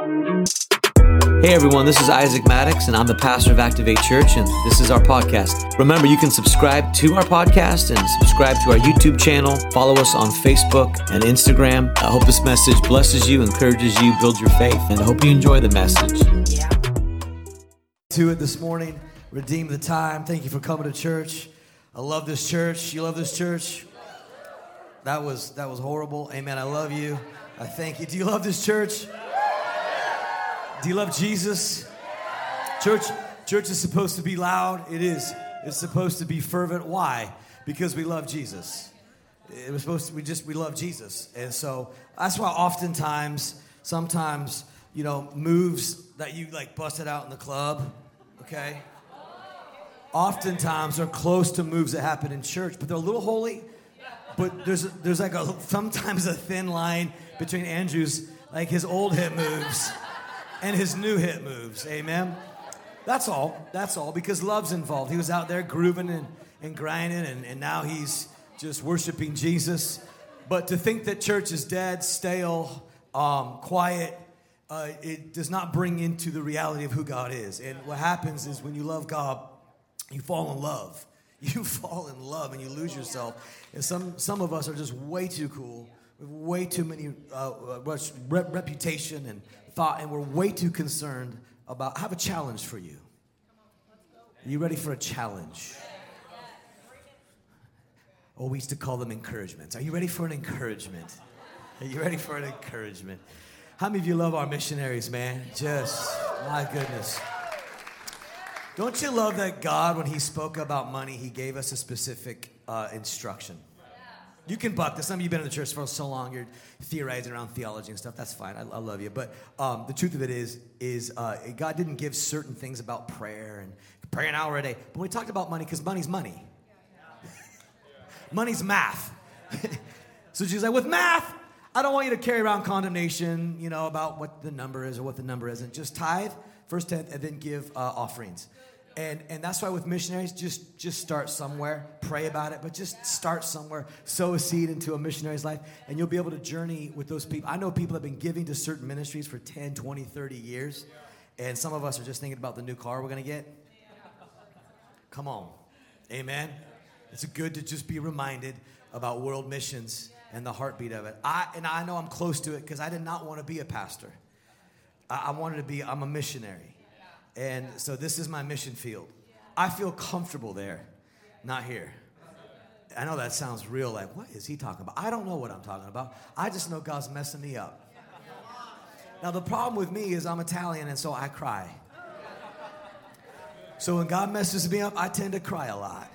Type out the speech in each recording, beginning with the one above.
Hey everyone, this is Isaac Maddox, and I'm the pastor of Activate Church, and this is our podcast. Remember, you can subscribe to our podcast and subscribe to our YouTube channel. Follow us on Facebook and Instagram. I hope this message blesses you, encourages you, builds your faith, and I hope you enjoy the message. To it this morning, redeem the time. Thank you for coming to church. I love this church. You love this church? That was that was horrible. Amen. I love you. I thank you. Do you love this church? Do you love Jesus? Church, church is supposed to be loud. It is. It's supposed to be fervent. Why? Because we love Jesus. It was supposed to. We just we love Jesus, and so that's why oftentimes, sometimes you know, moves that you like busted out in the club, okay, oftentimes are close to moves that happen in church, but they're a little holy. But there's there's like a sometimes a thin line between Andrew's like his old hit moves and his new hit moves. Amen. That's all. That's all. Because love's involved. He was out there grooving and, and grinding, and, and now he's just worshiping Jesus. But to think that church is dead, stale, um, quiet, uh, it does not bring into the reality of who God is. And what happens is when you love God, you fall in love. You fall in love and you lose yourself. And some, some of us are just way too cool, way too many uh, reputation and thought, and we're way too concerned about. I have a challenge for you. Are you ready for a challenge? Oh, we used to call them encouragements. Are you ready for an encouragement? Are you ready for an encouragement? How many of you love our missionaries, man? Just, my goodness. Don't you love that God, when He spoke about money, He gave us a specific uh, instruction? You can buck this. Some of you have been in the church for so long, you're theorizing around theology and stuff. That's fine. I, I love you. But um, the truth of it is, is uh, God didn't give certain things about prayer and pray an hour a day. But we talked about money because money's money. money's math. so she's like, with math, I don't want you to carry around condemnation, you know, about what the number is or what the number isn't. Just tithe, first tenth, and then give uh, offerings. And, and that's why with missionaries, just, just start somewhere, pray about it, but just start somewhere, sow a seed into a missionary's life, and you'll be able to journey with those people. I know people have been giving to certain ministries for 10, 20, 30 years, and some of us are just thinking about the new car we're gonna get. Come on. Amen. It's good to just be reminded about world missions and the heartbeat of it. I, and I know I'm close to it because I did not want to be a pastor. I, I wanted to be, I'm a missionary. And so this is my mission field. I feel comfortable there, not here. I know that sounds real like, what is he talking about? I don't know what I'm talking about. I just know God's messing me up. Now, the problem with me is I'm Italian, and so I cry. So when God messes me up, I tend to cry a lot.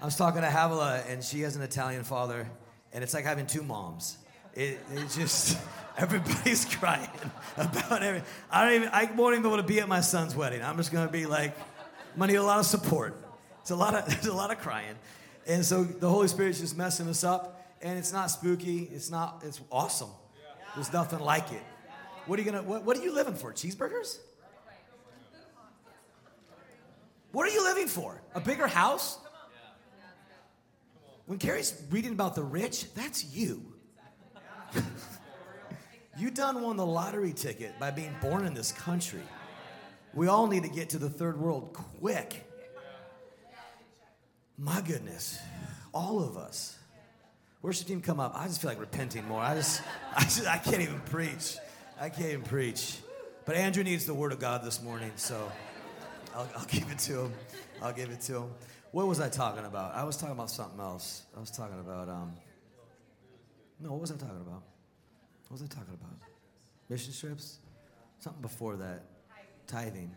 I was talking to Havila, and she has an Italian father, and it's like having two moms. It, it just everybody's crying about everything. I don't even. I won't even be able to be at my son's wedding. I'm just gonna be like, I'm gonna need a lot of support. It's a lot of there's a lot of crying, and so the Holy Spirit's just messing us up. And it's not spooky. It's not. It's awesome. There's nothing like it. What are you gonna? What, what are you living for? Cheeseburgers? What are you living for? A bigger house? When Carrie's reading about the rich, that's you. you done won the lottery ticket by being born in this country. We all need to get to the third world quick. My goodness, all of us. Worship team, come up. I just feel like repenting more. I just, I just, I can't even preach. I can't even preach. But Andrew needs the word of God this morning, so I'll, I'll give it to him. I'll give it to him. What was I talking about? I was talking about something else. I was talking about, um, no, what was I talking about? What was I talking about? Mission trips? Something before that. Tithing.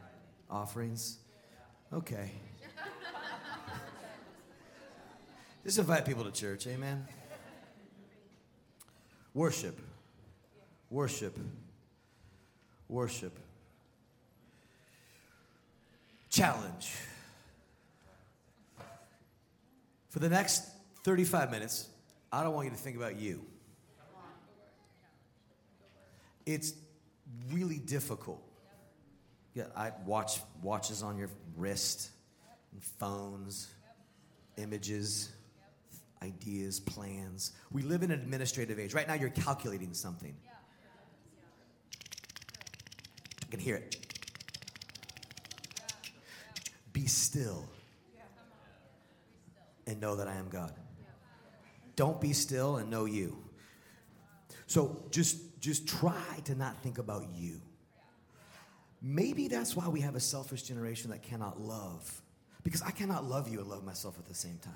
Offerings. Okay. Just invite people to church, amen? Worship. Worship. Worship. Challenge. For the next 35 minutes, I don't want you to think about you. It's really difficult. Yeah, I watch watches on your wrist, phones, images, ideas, plans. We live in an administrative age. Right now, you're calculating something. I can hear it. Be still and know that I am God. Don't be still and know you. So just just try to not think about you. Maybe that's why we have a selfish generation that cannot love. Because I cannot love you and love myself at the same time.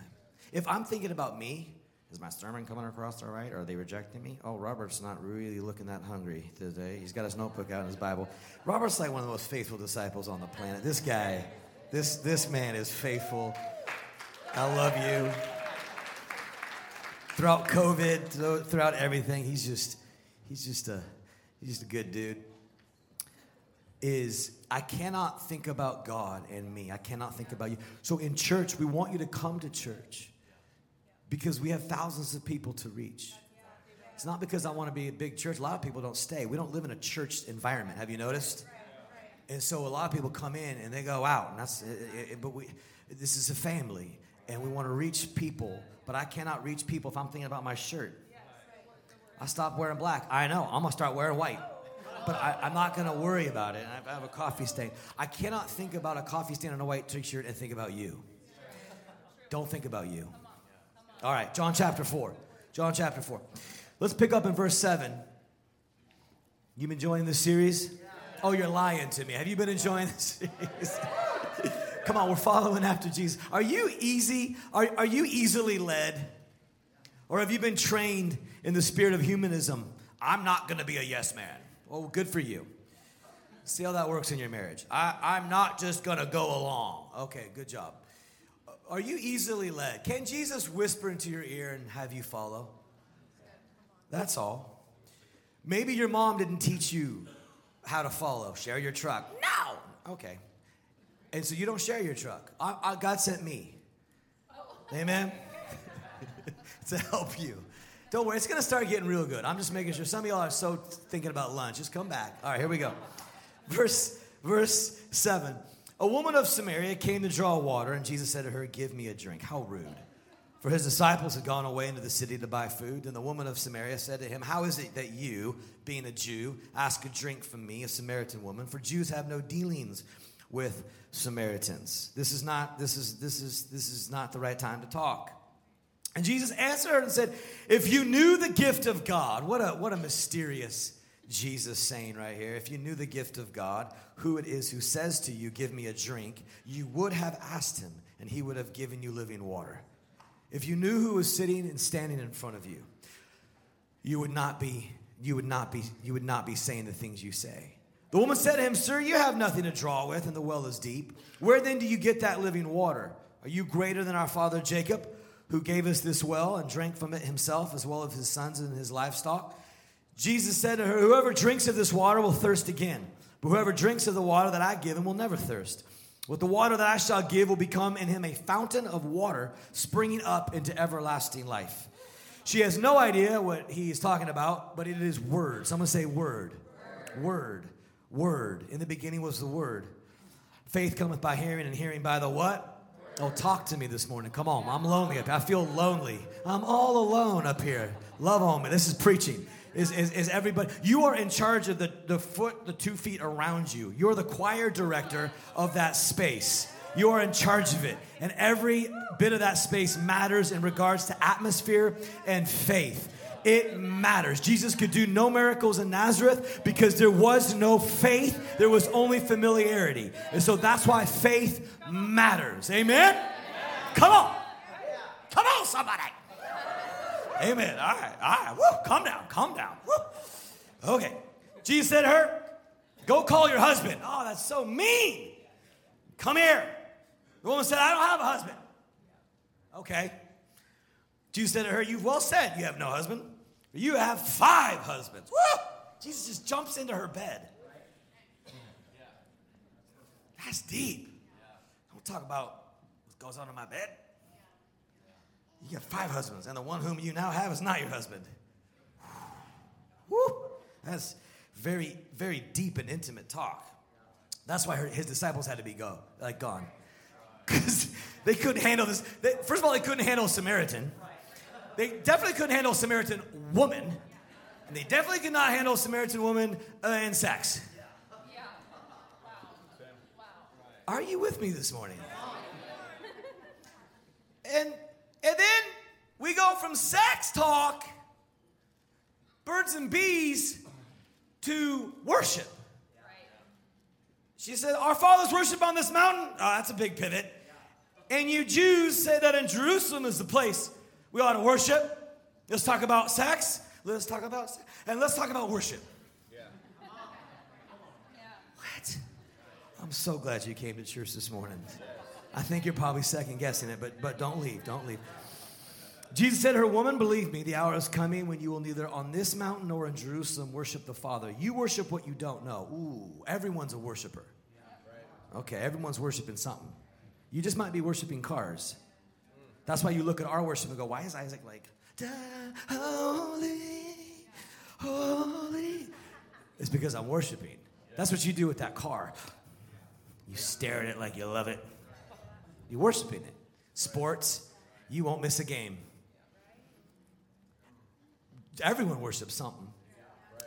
If I'm thinking about me, is my sermon coming across all right? Are they rejecting me? Oh, Robert's not really looking that hungry today. He's got his notebook out in his Bible. Robert's like one of the most faithful disciples on the planet. This guy, this, this man is faithful. I love you. Throughout COVID, throughout everything, he's just, he's just a, he's just a good dude. Is I cannot think about God and me. I cannot think about you. So in church, we want you to come to church because we have thousands of people to reach. It's not because I want to be a big church. A lot of people don't stay. We don't live in a church environment. Have you noticed? And so a lot of people come in and they go out, and that's. It, it, but we, this is a family, and we want to reach people. But I cannot reach people if I'm thinking about my shirt. I stopped wearing black. I know. I'm gonna start wearing white. But I, am not gonna worry about it. I have a coffee stain. I cannot think about a coffee stain on a white t-shirt and think about you. Don't think about you. All right, John chapter 4. John chapter 4. Let's pick up in verse 7. You been enjoying this series? Oh, you're lying to me. Have you been enjoying this series? Come on, we're following after Jesus. Are you easy? Are, are you easily led? Or have you been trained in the spirit of humanism? I'm not going to be a yes man. Well, good for you. See how that works in your marriage. I, I'm not just going to go along. Okay, good job. Are you easily led? Can Jesus whisper into your ear and have you follow? That's all. Maybe your mom didn't teach you how to follow. Share your truck. No. Okay. And so you don't share your truck. I, I, God sent me. Oh. Amen. to help you. Don't worry, it's gonna start getting real good. I'm just making sure. Some of y'all are so thinking about lunch. Just come back. All right, here we go. Verse verse seven. A woman of Samaria came to draw water, and Jesus said to her, Give me a drink. How rude. For his disciples had gone away into the city to buy food. And the woman of Samaria said to him, How is it that you, being a Jew, ask a drink from me, a Samaritan woman? For Jews have no dealings with Samaritans. This is not, this is, this is, this is not the right time to talk. And Jesus answered and said, If you knew the gift of God, what a, what a mysterious Jesus saying right here, if you knew the gift of God, who it is who says to you, Give me a drink, you would have asked him, and he would have given you living water. If you knew who was sitting and standing in front of you, you would not be, you would not be, you would not be saying the things you say. The woman said to him, Sir, you have nothing to draw with, and the well is deep. Where then do you get that living water? Are you greater than our father Jacob, who gave us this well and drank from it himself, as well as his sons and his livestock? Jesus said to her, Whoever drinks of this water will thirst again, but whoever drinks of the water that I give him will never thirst. With the water that I shall give will become in him a fountain of water springing up into everlasting life. She has no idea what he is talking about, but it is word. Someone say. Word. Word. word. In the beginning was the word. Faith cometh by hearing, and hearing by the what? Oh, talk to me this morning. Come on. I'm lonely. I feel lonely. I'm all alone up here. Love on me. This is preaching is, is, is everybody. You are in charge of the, the foot, the two feet around you. You're the choir director of that space. You are in charge of it. And every bit of that space matters in regards to atmosphere and faith. It matters. Jesus could do no miracles in Nazareth because there was no faith, there was only familiarity. And so that's why faith matters. Amen? Come on. Come on, somebody. Amen. All right, all right. Woo, calm down, calm down. Woo. Okay. Jesus said to her, Go call your husband. Oh, that's so mean. Come here. The woman said, I don't have a husband. Okay. Jesus said to her, You've well said you have no husband. You have five husbands. Woo! Jesus just jumps into her bed. That's deep. Don't talk about what goes on in my bed. You got five husbands, and the one whom you now have is not your husband. Woo! That's very, very deep and intimate talk. That's why her, his disciples had to be go, like gone. Because they couldn't handle this. They, first of all, they couldn't handle Samaritan. They definitely couldn't handle Samaritan woman. And they definitely could not handle Samaritan woman uh, in sex. Are you with me this morning? And and then we go from sex talk, birds and bees, to worship. She said, Our fathers worship on this mountain. Oh, that's a big pivot. And you Jews say that in Jerusalem is the place we ought to worship. Let's talk about sex. Let's talk about sex. And let's talk about worship. What? I'm so glad you came to church this morning. I think you're probably second guessing it, but, but don't leave. Don't leave. Jesus said to her, Woman, believe me, the hour is coming when you will neither on this mountain nor in Jerusalem worship the Father. You worship what you don't know. Ooh, everyone's a worshiper. Okay, everyone's worshiping something. You just might be worshiping cars. That's why you look at our worship and go, Why is Isaac like, holy, holy? It's because I'm worshiping. That's what you do with that car. You stare at it like you love it. You're worshiping it. Sports, you won't miss a game. Everyone worships something.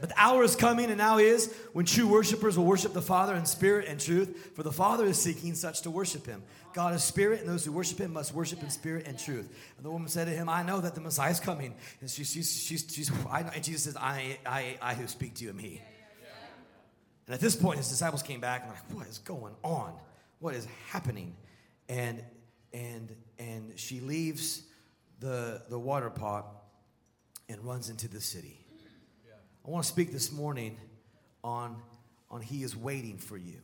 But the hour is coming and now is when true worshipers will worship the Father in spirit and truth, for the Father is seeking such to worship him. God is spirit, and those who worship him must worship in spirit and truth. And the woman said to him, I know that the Messiah is coming. And she, I know, and Jesus says, I, I, I who speak to you am he. And at this point, his disciples came back and like, what is going on? What is happening? And and and she leaves the the water pot and runs into the city. I want to speak this morning on on he is waiting for you.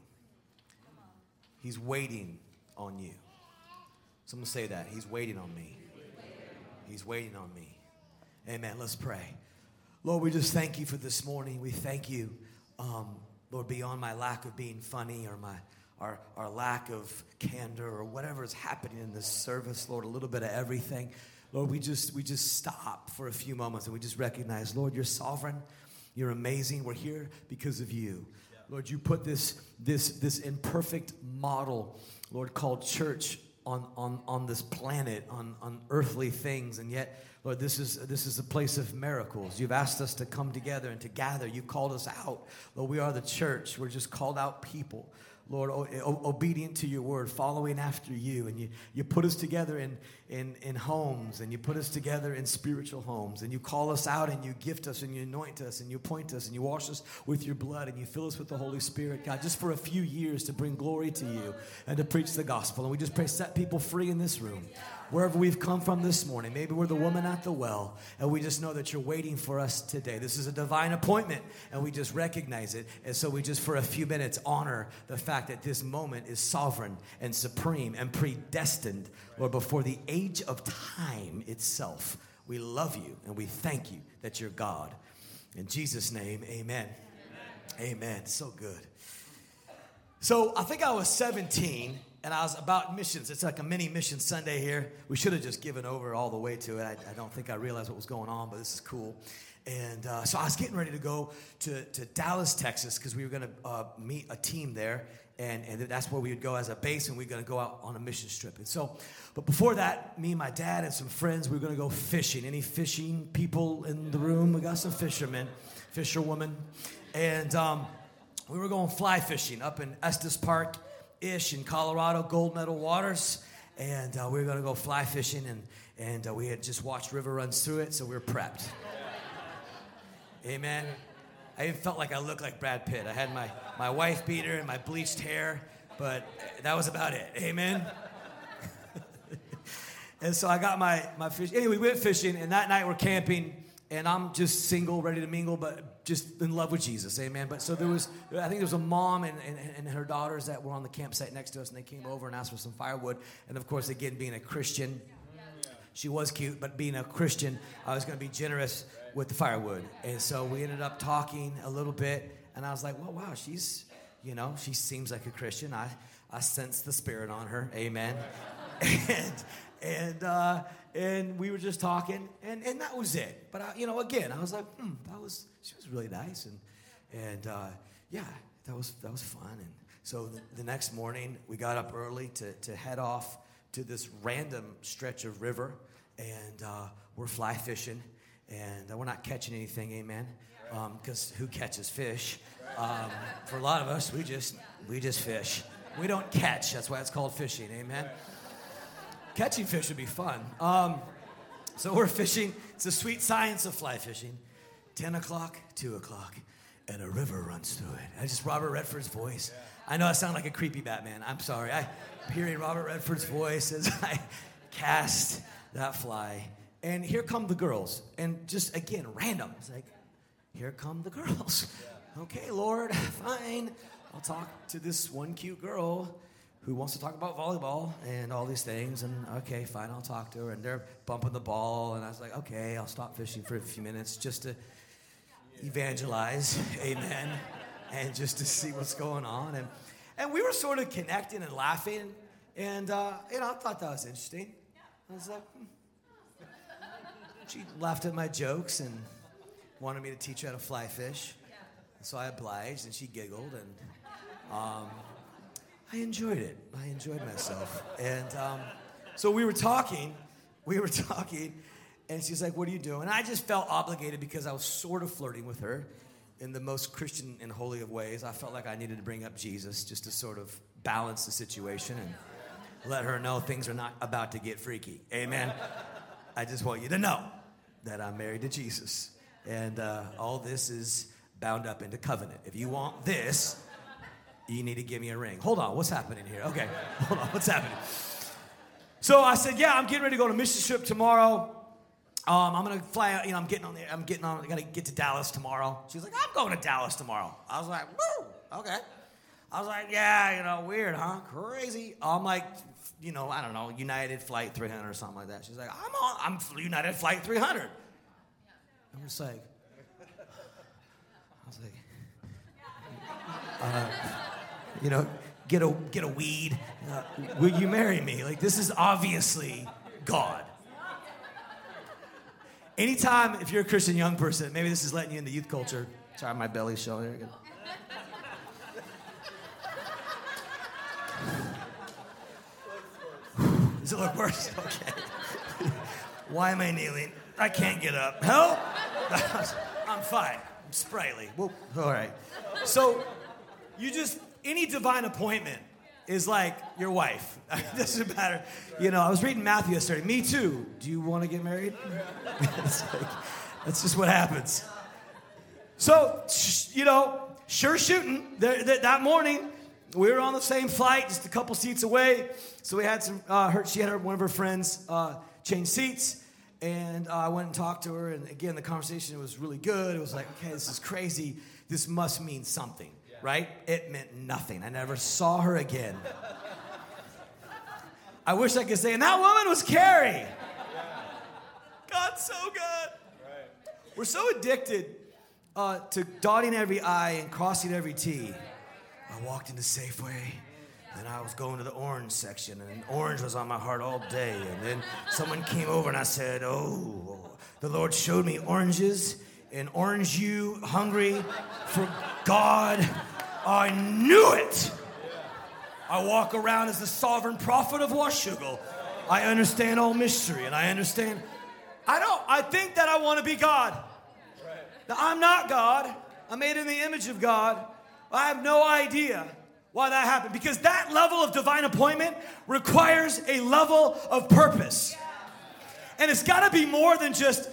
He's waiting on you. Someone say that. He's waiting on me. He's waiting on me. Amen. Let's pray. Lord, we just thank you for this morning. We thank you, um, Lord, beyond my lack of being funny or my our, our lack of candor or whatever is happening in this service, Lord, a little bit of everything. Lord, we just we just stop for a few moments and we just recognize, Lord, you're sovereign, you're amazing. We're here because of you. Lord, you put this this this imperfect model, Lord, called church on on on this planet, on on earthly things, and yet Lord, this is, this is a place of miracles. You've asked us to come together and to gather. You've called us out. Lord, we are the church. We're just called out people. Lord, o- obedient to your word, following after you. And you, you put us together in, in, in homes, and you put us together in spiritual homes, and you call us out, and you gift us, and you anoint us, and you point us, and you wash us with your blood, and you fill us with the Holy Spirit, God, just for a few years to bring glory to you and to preach the gospel. And we just pray, set people free in this room wherever we've come from this morning. Maybe we're the woman at the well, and we just know that you're waiting for us today. This is a divine appointment, and we just recognize it. And so we just, for a few minutes, honor the fact that this moment is sovereign and supreme and predestined, Lord, before the age of time itself. We love you and we thank you that you're God. In Jesus' name, amen. Amen. amen. So good. So I think I was 17 and I was about missions. It's like a mini mission Sunday here. We should have just given over all the way to it. I, I don't think I realized what was going on, but this is cool. And uh, so I was getting ready to go to, to Dallas, Texas, because we were going to uh, meet a team there. And, and that's where we would go as a base, and we were going to go out on a mission trip. And so, but before that, me and my dad and some friends, we were going to go fishing. Any fishing people in the room? We got some fishermen, fisherwomen. And um, we were going fly fishing up in Estes Park ish in Colorado, gold medal waters. And uh, we were going to go fly fishing, and, and uh, we had just watched river runs through it, so we were prepped. Amen. I even felt like I looked like Brad Pitt. I had my, my wife beater and my bleached hair, but that was about it. Amen. and so I got my, my fish. Anyway, we went fishing, and that night we're camping and I'm just single, ready to mingle, but just in love with Jesus, amen. But so there was, I think there was a mom and, and, and, her daughters that were on the campsite next to us, and they came over and asked for some firewood. And of course, again, being a Christian, she was cute, but being a Christian, I was going to be generous with the firewood. And so we ended up talking a little bit, and I was like, well, wow, she's, you know, she seems like a Christian. I, I sense the spirit on her, amen. and, and, uh, and we were just talking, and, and that was it. But I, you know, again, I was like, hmm, that was she was really nice, and and uh, yeah, that was that was fun. And so the, the, next morning, we got up early to to head off to this random stretch of river, and uh, we're fly fishing, and uh, we're not catching anything, amen, because um, who catches fish? Um, for a lot of us, we just we just fish, We don't catch. That's why it's called fishing. Amen. Catching fish would be fun. Um, so we're fishing. It's the sweet science of fly fishing. 10 o'clock, 2 o'clock, and a river runs through it. I just Robert Redford's voice. I know I sound like a creepy Batman. I'm sorry. I hearing Robert Redford's voice as I cast that fly. And here come the girls. And just again, random. It's like, here come the girls. Okay, Lord, fine. I'll talk to this one cute girl who wants to talk about volleyball and all these things. And okay, fine, I'll talk to her. And they're bumping the ball. And I was like, okay, I'll stop fishing for a few minutes just to evangelize. Amen. And just to see what's going on. And, and we were sort of connecting and laughing. And, uh, you know, I thought that was interesting. I was like, hmm. she laughed at my jokes and wanted me to teach her how to fly fish. So I obliged, and she giggled, and um, I enjoyed it. I enjoyed myself. And um, so we were talking, we were talking, and she's like, What are you doing? And I just felt obligated because I was sort of flirting with her in the most Christian and holy of ways. I felt like I needed to bring up Jesus just to sort of balance the situation and let her know things are not about to get freaky. Amen. I just want you to know that I'm married to Jesus. And uh, all this is bound up into covenant. If you want this, you need to give me a ring. Hold on, what's happening here? Okay, hold on, what's happening? So I said, yeah, I'm getting ready to go to mission trip tomorrow. Um, I'm gonna fly out, you know, I'm getting on there, I'm getting on, I gotta get to Dallas tomorrow. She's like, I'm going to Dallas tomorrow. I was like, woo, okay. I was like, yeah, you know, weird, huh? Crazy. I'm like, you know, I don't know, United Flight 300 or something like that. She's like, I'm on, I'm United Flight 300. I'm just like, I was like, uh, you know, get a get a weed. Uh, will you marry me? Like this is obviously God. Anytime, if you're a Christian young person, maybe this is letting you into youth culture. Sorry, my belly's showing here. Does it look worse? Okay. Why am I kneeling? I can't get up. Help! I'm fine. I'm sprightly. Well, all right. So, you just, any divine appointment is like your wife. it doesn't matter. You know, I was reading Matthew yesterday. Me too. Do you want to get married? like, that's just what happens. So, you know, sure shooting. That morning, we were on the same flight, just a couple seats away. So we had some. Uh, her, she had her, one of her friends uh, change seats, and uh, I went and talked to her. And again, the conversation was really good. It was like, okay, this is crazy. This must mean something. Right? It meant nothing. I never saw her again. I wish I could say, and that woman was Carrie. God's so good. We're so addicted uh, to dotting every I and crossing every T. I walked into Safeway. And I was going to the orange section, and orange was on my heart all day. And then someone came over and I said, Oh, the Lord showed me oranges and orange you hungry for God. I knew it. I walk around as the sovereign prophet of Washougal. I understand all mystery and I understand. I don't, I think that I want to be God. Now, I'm not God. I'm made in the image of God. I have no idea why that happened because that level of divine appointment requires a level of purpose. And it's got to be more than just,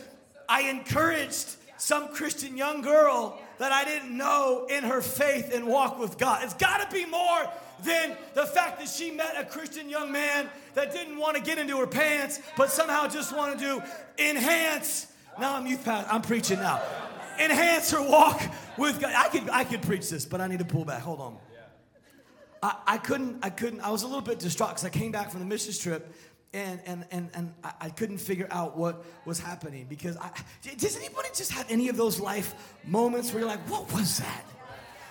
I encouraged some Christian young girl that I didn't know in her faith and walk with God. It's got to be more than the fact that she met a Christian young man that didn't want to get into her pants, but somehow just wanted to enhance. Now I'm youth pastor. I'm preaching now. Enhance her walk with God. I could I could preach this, but I need to pull back. Hold on. I, I couldn't, I couldn't, I was a little bit distraught because I came back from the missions trip and, and, and, and I, I couldn't figure out what was happening because I, does anybody just have any of those life moments where you're like, what was that?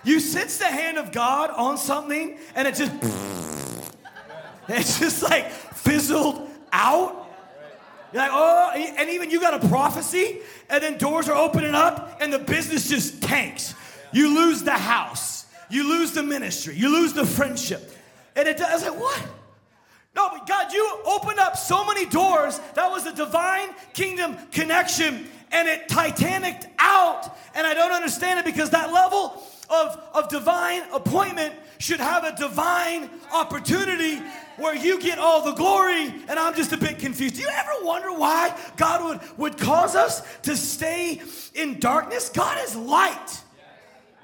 You sense the hand of God on something and it just, it's just like fizzled out. You're like, oh, and even you got a prophecy, and then doors are opening up, and the business just tanks. You lose the house you lose the ministry, you lose the friendship. And it does, like, what? No, but God, you opened up so many doors. That was a divine kingdom connection, and it titanicked out. And I don't understand it because that level of, of divine appointment should have a divine opportunity where you get all the glory and I'm just a bit confused. Do you ever wonder why God would, would cause us to stay in darkness? God is light.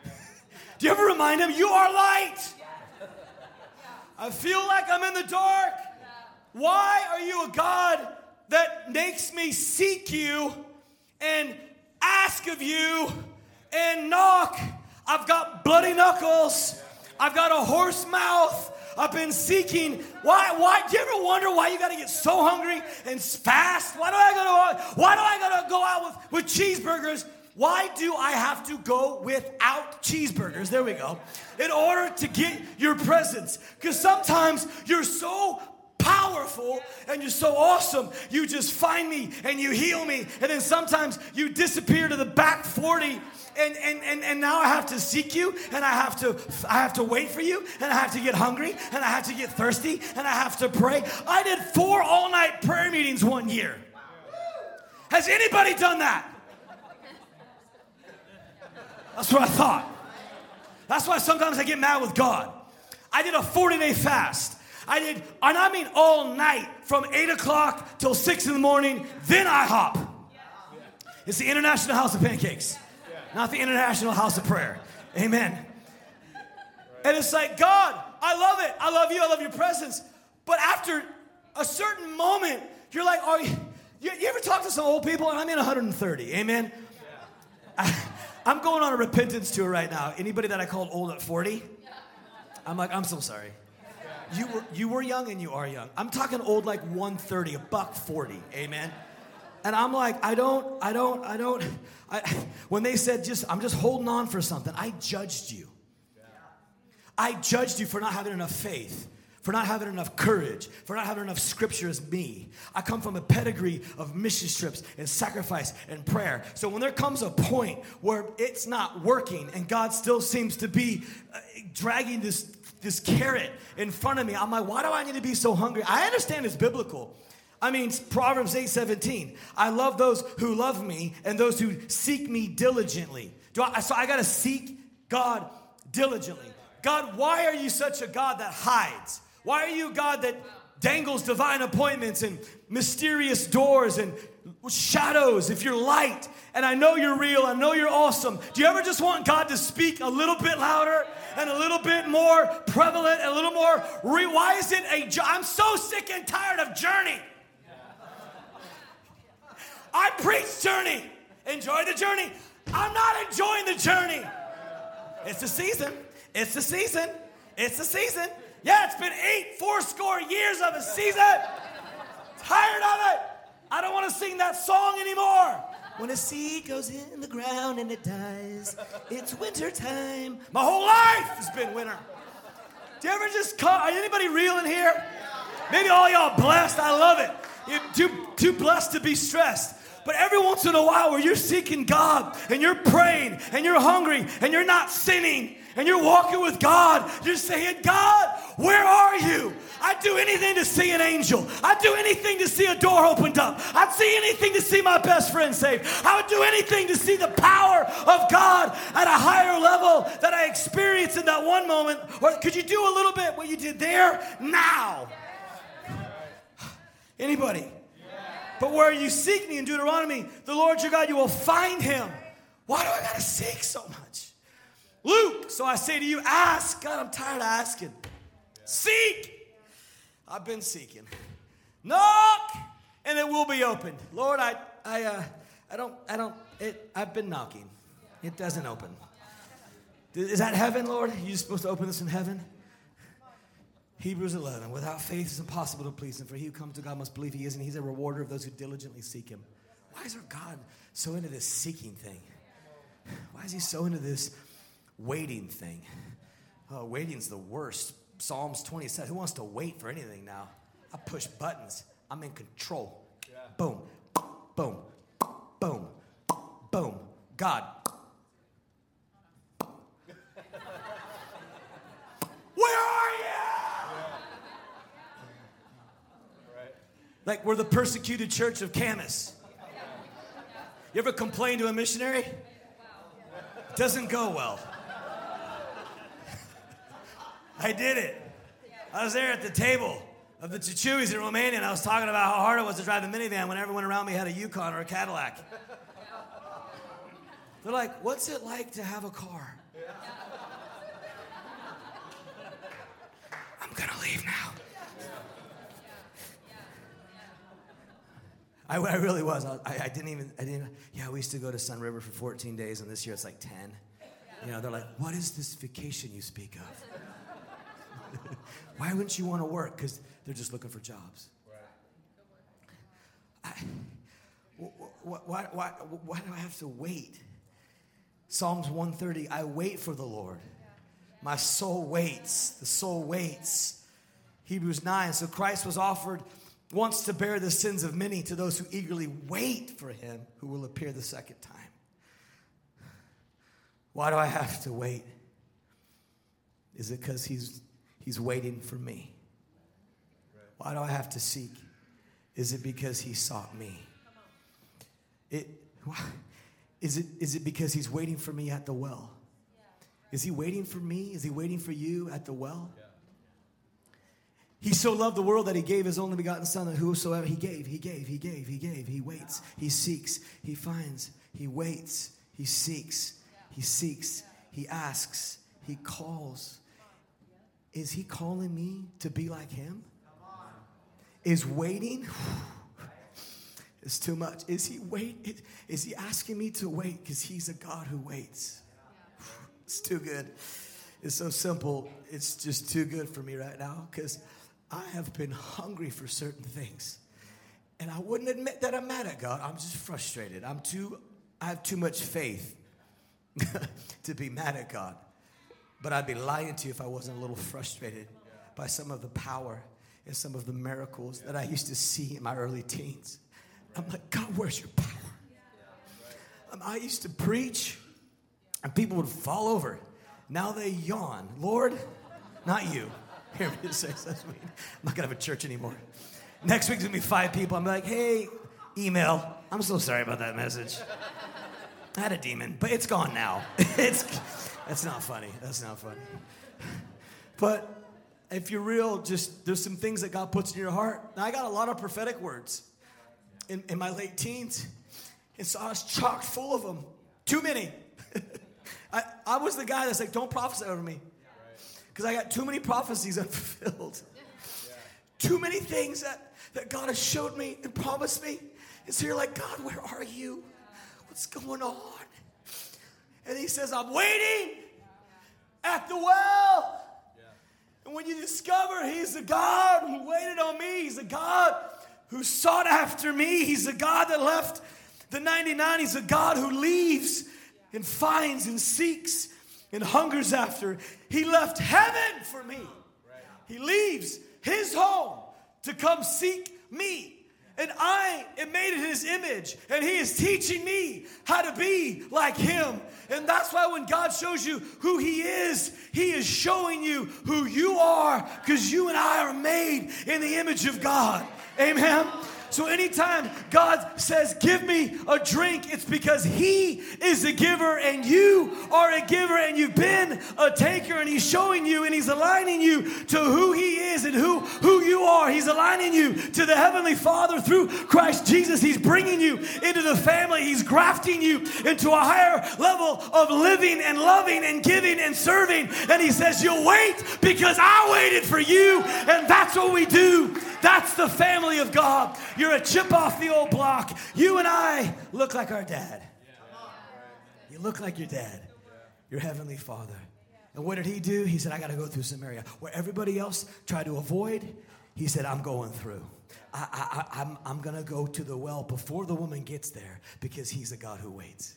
Do you ever remind him, You are light? I feel like I'm in the dark. Why are you a God that makes me seek you and ask of you and knock? I've got bloody knuckles. I've got a hoarse mouth. I've been seeking. Why? Why? Do you ever wonder why you got to get so hungry and fast? Why do I gotta? Why do I gotta go out with, with cheeseburgers? Why do I have to go without cheeseburgers? There we go. In order to get your presence. Because sometimes you're so powerful and you're so awesome, you just find me and you heal me. And then sometimes you disappear to the back 40 and, and, and, and now I have to seek you and I have to I have to wait for you and I have to get hungry and I have to get thirsty and I have to pray. I did four all-night prayer meetings one year. Has anybody done that? That's what I thought. That's why sometimes I get mad with God. I did a 40 day fast. I did, and I mean all night from 8 o'clock till 6 in the morning, then IHOP. It's the International House of Pancakes, not the International House of Prayer. Amen. And it's like, God, I love it. I love you. I love your presence. But after a certain moment, you're like, are you, you, you ever talk to some old people? And I'm in 130. Amen. I'm going on a repentance tour right now. Anybody that I called old at 40? I'm like, I'm so sorry. You were you were young and you are young. I'm talking old like 130, a buck 40. Amen. And I'm like, I don't, I don't, I don't. I, when they said just, I'm just holding on for something, I judged you. I judged you for not having enough faith for not having enough courage, for not having enough scripture as me. I come from a pedigree of mission trips and sacrifice and prayer. So when there comes a point where it's not working and God still seems to be uh, dragging this, this carrot in front of me, I'm like, why do I need to be so hungry? I understand it's biblical. I mean, Proverbs 8 17. I love those who love me and those who seek me diligently. Do I, so I got to seek God diligently. God, why are you such a God that hides? Why are you God that dangles divine appointments and mysterious doors and shadows if you're light and I know you're real, I know you're awesome. Do you ever just want God to speak a little bit louder and a little bit more prevalent, a little more re- why is it a I'm so sick and tired of journey. I preach journey. Enjoy the journey. I'm not enjoying the journey. It's the season. It's the season. It's the season. Yeah, it's been eight four score years of a season. Tired of it. I don't want to sing that song anymore. When a seed goes in the ground and it dies, it's winter time. My whole life has been winter. Do you ever just call? Are anybody real in here? Maybe all y'all blessed. I love it. You're too, too blessed to be stressed. But every once in a while, where you're seeking God and you're praying and you're hungry and you're not sinning and you're walking with God, you're saying, God, where are you? I'd do anything to see an angel. I'd do anything to see a door opened up. I'd see anything to see my best friend saved. I would do anything to see the power of God at a higher level that I experienced in that one moment. Or could you do a little bit what you did there now? Anybody? But where you seek me in Deuteronomy, the Lord your God, you will find him. Why do I gotta seek so much? Luke, so I say to you, ask. God, I'm tired of asking. Seek. I've been seeking. Knock, and it will be opened. Lord, I, I, uh, I don't, I don't. It, I've been knocking. It doesn't open. Is that heaven, Lord? Are you supposed to open this in heaven? Hebrews 11. Without faith, it's impossible to please Him. For he who comes to God must believe He is, and He's a rewarder of those who diligently seek Him. Why is our God so into this seeking thing? Why is He so into this waiting thing. Oh, waiting's the worst. Psalms 27. Who wants to wait for anything now? I push buttons. I'm in control. Yeah. Boom, boom, boom, boom. God. Where are you? Like we're the persecuted church of Camas. You ever complain to a missionary? Doesn't go well. I did it. I was there at the table of the Chichuis in Romania, and I was talking about how hard it was to drive the minivan when everyone around me had a Yukon or a Cadillac. They're like, what's it like to have a car? I'm gonna leave now. I, I really was. I, I, didn't even, I didn't, yeah, we used to go to Sunriver for 14 days, and this year it's like 10. You know, they're like, what is this vacation you speak of? Why wouldn't you want to work? Because they're just looking for jobs. I, why, why, why, why do I have to wait? Psalms 130 I wait for the Lord. My soul waits. The soul waits. Hebrews 9. So Christ was offered once to bear the sins of many to those who eagerly wait for him who will appear the second time. Why do I have to wait? Is it because he's, he's waiting for me? Why do I have to seek? Is it because he sought me? It, is, it, is it because he's waiting for me at the well? Is he waiting for me? Is he waiting for you at the well? He so loved the world that he gave his only begotten Son, that whosoever he gave, he gave, he gave, he gave. He waits, he seeks, he finds, he waits, he seeks, he seeks, he asks, he calls. Is he calling me to be like him? Is waiting? It's too much. Is he wait? Is he asking me to wait because he's a God who waits? It's too good. It's so simple. It's just too good for me right now because I have been hungry for certain things. And I wouldn't admit that I'm mad at God. I'm just frustrated. I'm too, I have too much faith to be mad at God. But I'd be lying to you if I wasn't a little frustrated by some of the power and some of the miracles that I used to see in my early teens. I'm like, God, where's your power? Um, I used to preach and people would fall over. Now they yawn. Lord, not you. Hear me say that's me. I'm not gonna have a church anymore. Next week's gonna be five people. I'm like, hey, email. I'm so sorry about that message. I had a demon, but it's gone now. it's that's not funny. That's not funny. But if you're real, just there's some things that God puts in your heart. Now, I got a lot of prophetic words in, in my late teens, and so I was chock full of them. Too many. I, I was the guy that's like, don't prophesy over me because I got too many prophecies unfulfilled. Too many things that, that God has showed me and promised me. And so you're like, God, where are you? What's going on? And he says, I'm waiting at the well. And when you discover he's the God who waited on me, he's the God who sought after me, he's the God that left the 99, he's a God who leaves and finds and seeks and hungers after. He left heaven for me. He leaves his home to come seek me. And I am made in his image, and he is teaching me how to be like him. And that's why when God shows you who he is, he is showing you who you are because you and I are made in the image of God. Amen. So anytime God says, Give me a drink, it's because He is a giver and you are a giver and you've been a taker and He's showing you and He's aligning you to who He is and who, who you are. He's aligning you to the Heavenly Father through Christ Jesus. He's bringing you into the family, He's grafting you into a higher level of living and loving and giving and serving. And He says, You'll wait because I waited for you. And that's what we do. That's the family of God. You're a chip off the old block. You and I look like our dad. You look like your dad, your heavenly father. And what did he do? He said, I got to go through Samaria. Where everybody else tried to avoid, he said, I'm going through. I, I, I'm, I'm going to go to the well before the woman gets there because he's a God who waits.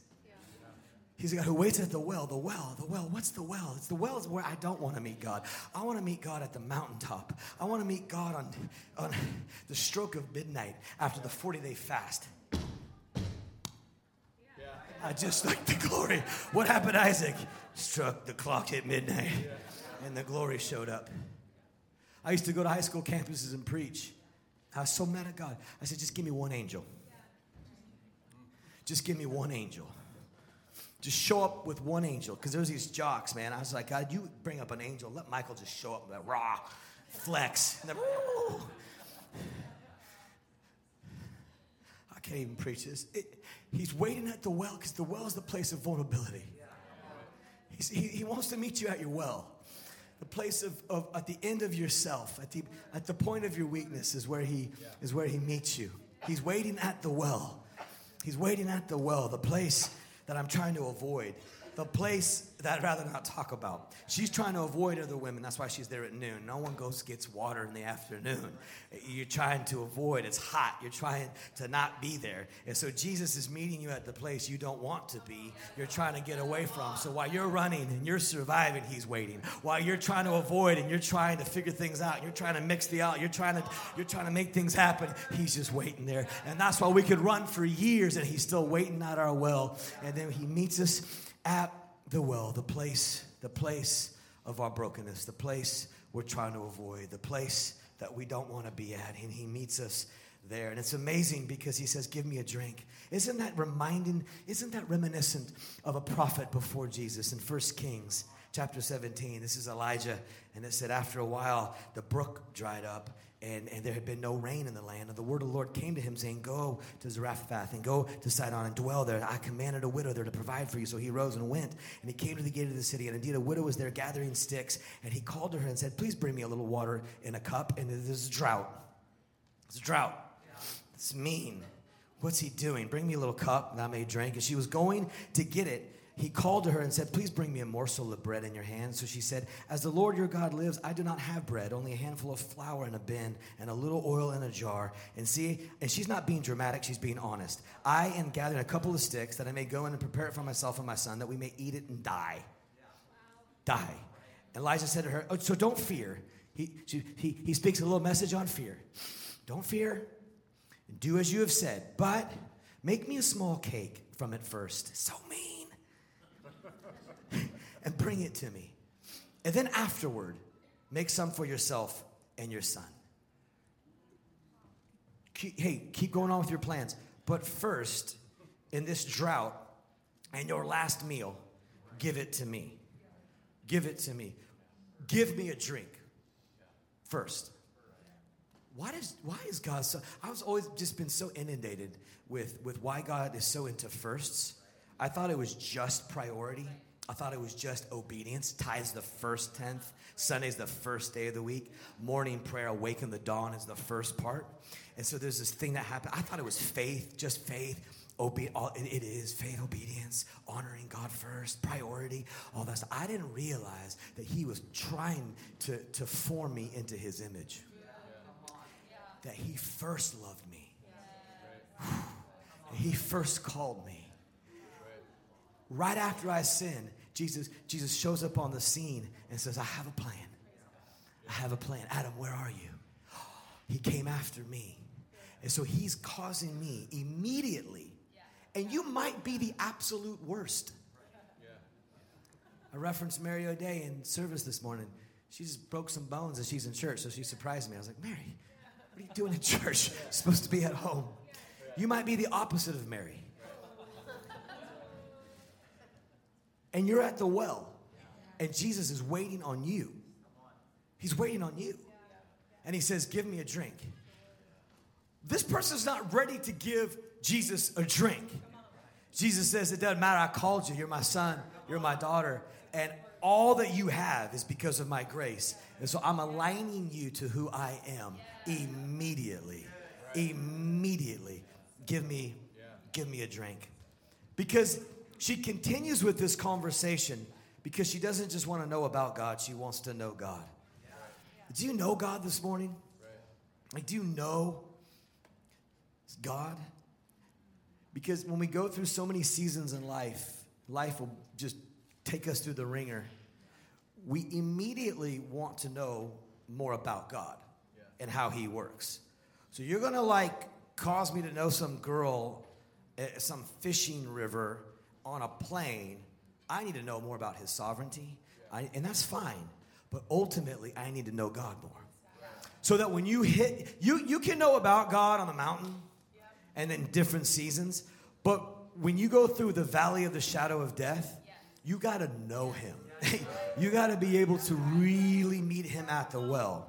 He's a guy who waits at the well. The well, the well. What's the well? It's the well is where I don't want to meet God. I want to meet God at the mountaintop. I want to meet God on, on the stroke of midnight after the 40 day fast. I just like the glory. What happened, Isaac? Struck the clock hit midnight, and the glory showed up. I used to go to high school campuses and preach. I was so mad at God. I said, just give me one angel. Just give me one angel. Just show up with one angel. Because there's these jocks, man. I was like, God, you bring up an angel. Let Michael just show up that raw flex. I can't even preach this. It, he's waiting at the well because the well is the place of vulnerability. He's, he, he wants to meet you at your well. The place of, of at the end of yourself, at the, at the point of your weakness is where he is where he meets you. He's waiting at the well. He's waiting at the well, the place that I'm trying to avoid the place that I'd rather not talk about. She's trying to avoid other women. That's why she's there at noon. No one goes gets water in the afternoon. You're trying to avoid. It's hot. You're trying to not be there. And so Jesus is meeting you at the place you don't want to be. You're trying to get away from. So while you're running and you're surviving, he's waiting. While you're trying to avoid and you're trying to figure things out, you're trying to mix the out, you're trying to you're trying to make things happen, he's just waiting there. And that's why we could run for years and he's still waiting at our well. And then he meets us at the well, the place, the place of our brokenness, the place we're trying to avoid, the place that we don't want to be at. And he meets us there. And it's amazing because he says, Give me a drink. Isn't that reminding, isn't that reminiscent of a prophet before Jesus in First Kings chapter 17? This is Elijah. And it said, After a while, the brook dried up and, and there had been no rain in the land. And the word of the Lord came to him, saying, Go to Zarephath and go to Sidon and dwell there. I commanded a widow there to provide for you. So he rose and went, and he came to the gate of the city. And indeed, a widow was there gathering sticks. And he called to her and said, Please bring me a little water in a cup. And there's a drought. It's a drought. It's mean. What's he doing? Bring me a little cup that I may drink. And she was going to get it he called to her and said, Please bring me a morsel of bread in your hand. So she said, As the Lord your God lives, I do not have bread, only a handful of flour in a bin and a little oil in a jar. And see, and she's not being dramatic, she's being honest. I am gathering a couple of sticks that I may go in and prepare it for myself and my son, that we may eat it and die. Die. And Elijah said to her, oh, So don't fear. He, she, he, he speaks a little message on fear. Don't fear. Do as you have said, but make me a small cake from it first. So mean and bring it to me. And then afterward, make some for yourself and your son. Hey, keep going on with your plans. But first, in this drought and your last meal, give it to me. Give it to me. Give me a drink first. Why does why is God so I was always just been so inundated with with why God is so into firsts. I thought it was just priority. I thought it was just obedience. Tithes the first tenth. Sunday's the first day of the week. Morning prayer, awaken the dawn is the first part. And so there's this thing that happened. I thought it was faith, just faith. Obe- all, it, it is faith, obedience, honoring God first, priority, all that stuff. I didn't realize that He was trying to, to form me into His image. That He first loved me. He first called me. Right after I sinned, Jesus, Jesus shows up on the scene and says, I have a plan. I have a plan. Adam, where are you? He came after me. And so he's causing me immediately. And you might be the absolute worst. I referenced Mary O'Day in service this morning. She just broke some bones as she's in church, so she surprised me. I was like, Mary, what are you doing in church? supposed to be at home. You might be the opposite of Mary. And you're at the well, and Jesus is waiting on you. He's waiting on you. And he says, Give me a drink. This person's not ready to give Jesus a drink. Jesus says, It doesn't matter. I called you. You're my son. You're my daughter. And all that you have is because of my grace. And so I'm aligning you to who I am immediately. Immediately. Give me, give me a drink. Because she continues with this conversation because she doesn't just want to know about God, she wants to know God. Do you know God this morning? Like, do you know God? Because when we go through so many seasons in life, life will just take us through the wringer. We immediately want to know more about God and how He works. So you're gonna like cause me to know some girl at some fishing river on a plane, I need to know more about his sovereignty, I, and that's fine. But ultimately, I need to know God more. So that when you hit, you, you can know about God on the mountain and in different seasons, but when you go through the valley of the shadow of death, you got to know him. you got to be able to really meet him at the well.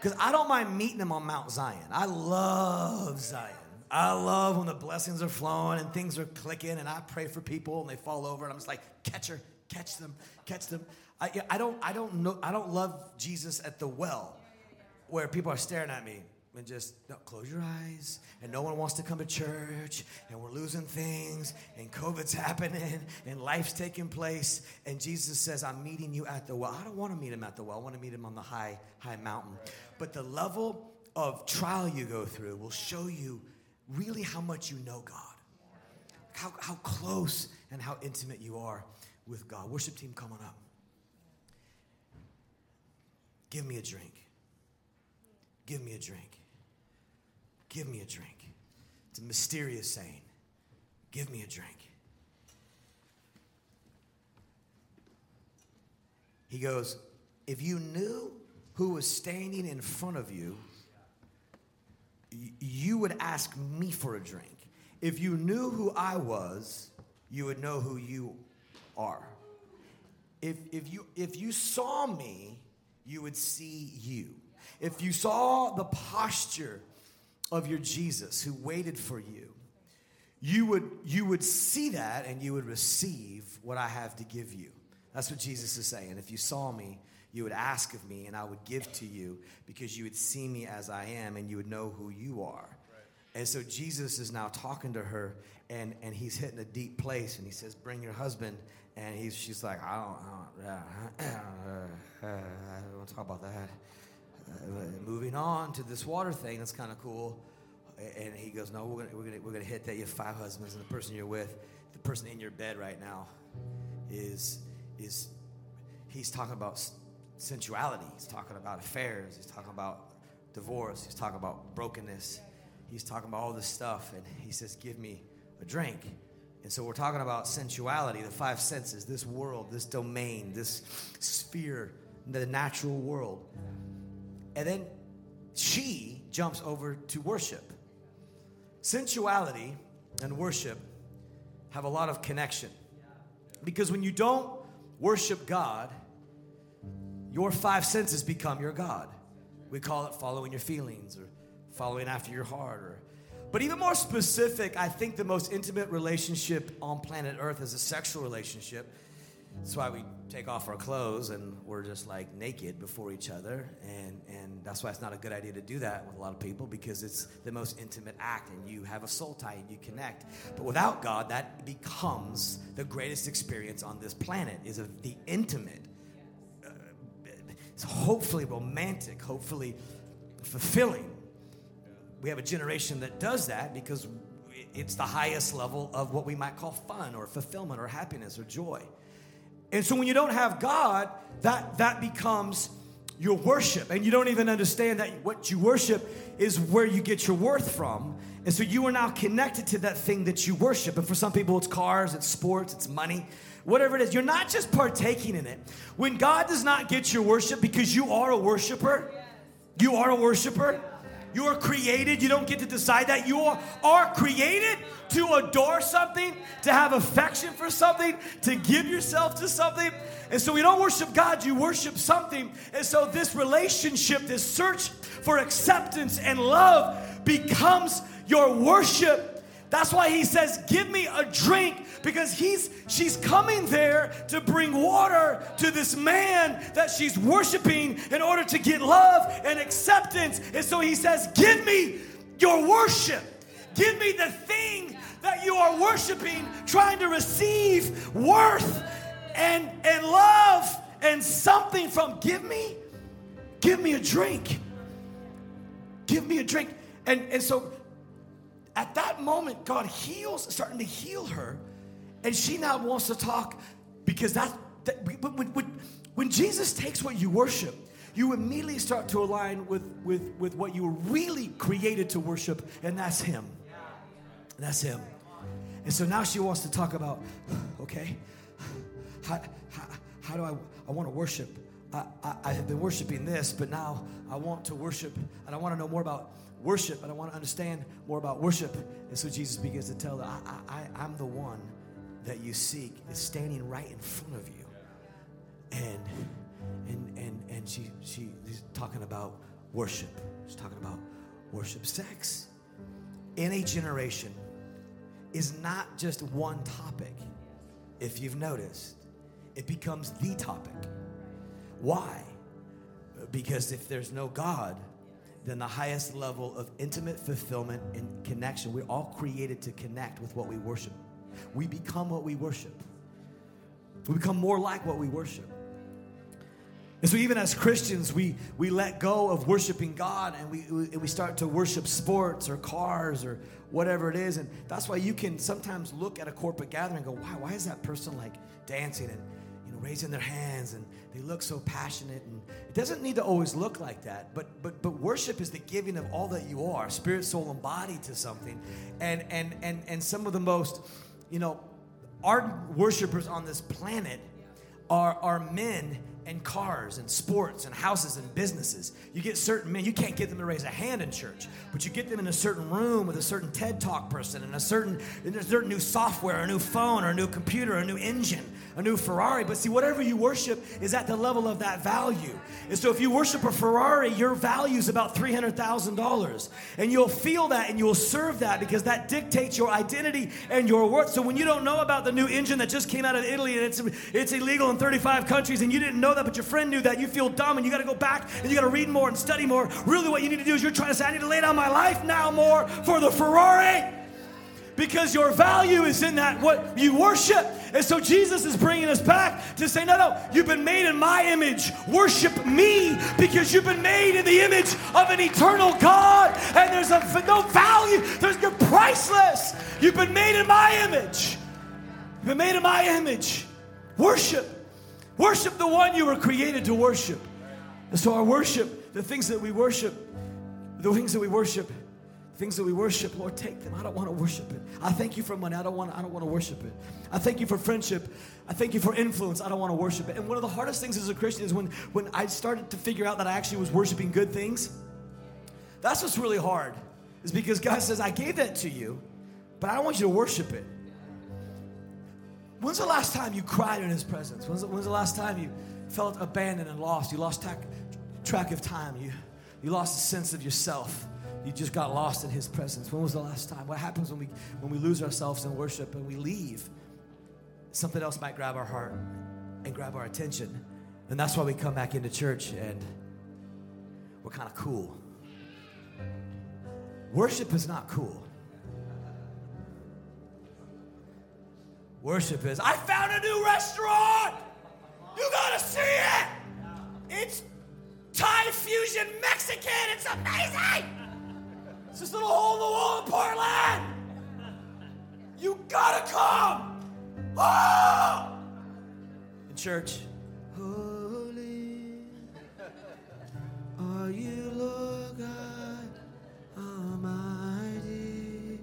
Because I don't mind meeting him on Mount Zion. I love Zion. I love when the blessings are flowing and things are clicking, and I pray for people and they fall over, and I'm just like, catch her, catch them, catch them. I, I don't, I don't know, I don't love Jesus at the well, where people are staring at me and just no, close your eyes and no one wants to come to church and we're losing things and covid's happening and life's taking place. And jesus says i'm meeting you at the well. I don't want to meet him at the well i want to meet him on the high high mountain. But the level of trial you go through will show you really how much you know god how, how close and how intimate you are with god worship team coming up give me a drink give me a drink Give me a drink. It's a mysterious saying. Give me a drink. He goes, If you knew who was standing in front of you, you would ask me for a drink. If you knew who I was, you would know who you are. If, if, you, if you saw me, you would see you. If you saw the posture of your Jesus who waited for you, you would, you would see that and you would receive what I have to give you. That's what Jesus is saying. If you saw me, you would ask of me and I would give to you because you would see me as I am and you would know who you are. And so Jesus is now talking to her and, and he's hitting a deep place and he says, Bring your husband. And he's, she's like, I don't, I don't, uh, uh, I don't want to talk about that. Uh, moving on to this water thing, that's kind of cool. And he goes, No, we're gonna, we're, gonna, we're gonna hit that. You have five husbands, and the person you're with, the person in your bed right now, is, is he's talking about sensuality. He's talking about affairs. He's talking about divorce. He's talking about brokenness. He's talking about all this stuff. And he says, Give me a drink. And so we're talking about sensuality, the five senses, this world, this domain, this sphere, the natural world. And then she jumps over to worship. Sensuality and worship have a lot of connection. Because when you don't worship God, your five senses become your God. We call it following your feelings or following after your heart or but even more specific, I think the most intimate relationship on planet Earth is a sexual relationship. That's why we take off our clothes and we're just like naked before each other. And, and that's why it's not a good idea to do that with a lot of people because it's the most intimate act and you have a soul tie and you connect. But without God, that becomes the greatest experience on this planet is the intimate. It's hopefully romantic, hopefully fulfilling. We have a generation that does that because it's the highest level of what we might call fun or fulfillment or happiness or joy. And so when you don't have God, that, that becomes your worship. And you don't even understand that what you worship is where you get your worth from. And so you are now connected to that thing that you worship. And for some people, it's cars, it's sports, it's money, whatever it is. You're not just partaking in it. When God does not get your worship because you are a worshiper, you are a worshiper. You are created. You don't get to decide that. You are, created to adore something, to have affection for something, to give yourself to something. And so we don't worship God, you worship something. And so this relationship, this search for acceptance and love becomes your worship that's why he says, Give me a drink, because he's she's coming there to bring water to this man that she's worshiping in order to get love and acceptance. And so he says, Give me your worship. Give me the thing that you are worshiping, trying to receive worth and, and love and something from. Give me, give me a drink. Give me a drink. And, and so at that moment, God heals, starting to heal her, and she now wants to talk because that, that when, when, when Jesus takes what you worship, you immediately start to align with, with, with what you were really created to worship, and that's Him. And that's Him. And so now she wants to talk about, okay, how, how, how do I, I want to worship? I, I, I have been worshiping this, but now I want to worship, and I want to know more about worship, and I want to understand more about worship. And so Jesus begins to tell her, I, I, I'm the one that you seek is standing right in front of you. And and and and she she she's talking about worship. She's talking about worship. Sex in a generation is not just one topic. If you've noticed, it becomes the topic. Why? Because if there's no God, then the highest level of intimate fulfillment and connection, we're all created to connect with what we worship. We become what we worship. We become more like what we worship. And so, even as Christians, we, we let go of worshiping God and we, and we start to worship sports or cars or whatever it is. And that's why you can sometimes look at a corporate gathering and go, wow, why is that person like dancing and know, raising their hands and they look so passionate? And it doesn't need to always look like that. But, but, but worship is the giving of all that you are spirit, soul, and body to something. And, and, and, and some of the most, you know, ardent worshipers on this planet are, are men and cars and sports and houses and businesses. You get certain men, you can't get them to raise a hand in church, but you get them in a certain room with a certain TED Talk person and a certain, and a certain new software, a new phone, or a new computer, a new engine, a new Ferrari. But see, whatever you worship is at the level of that value. And so if you worship a Ferrari, your value is about $300,000. And you'll feel that and you'll serve that because that dictates your identity and your worth. So when you don't know about the new engine that just came out of Italy and it's, it's illegal in 35 countries and you didn't know that, but your friend knew that, you feel dumb and you got to go back and you got to read more and study more. Really, what you need to do is you're trying to say, I need to lay down my life now more for the Ferrari because your value is in that what you worship. And so Jesus is bringing us back to say, no, no, you've been made in my image. Worship me because you've been made in the image of an eternal God. And there's a, no value, there's, you're priceless. You've been made in my image. You've been made in my image. Worship. Worship the one you were created to worship. And so our worship, the things that we worship, the things that we worship, things that we worship, Lord, take them. I don't want to worship it. I thank you for money. I don't want. I don't want to worship it. I thank you for friendship. I thank you for influence. I don't want to worship it. And one of the hardest things as a Christian is when when I started to figure out that I actually was worshiping good things. That's what's really hard. Is because God says, I gave that to you, but I don't want you to worship it. When's the last time you cried in His presence? When's the, when's the last time you felt abandoned and lost? You lost track, track of time. You, you lost a sense of yourself. You just got lost in His presence. When was the last time? What happens when we, when we lose ourselves in worship and we leave? Something else might grab our heart and grab our attention. And that's why we come back into church and we're kind of cool. Worship is not cool. Worship is, I found a new restaurant. You gotta see it. It's Thai fusion Mexican. It's amazing. It's this little hole in the wall in Portland. You gotta come. Oh! In church, holy are you, Lord God Almighty.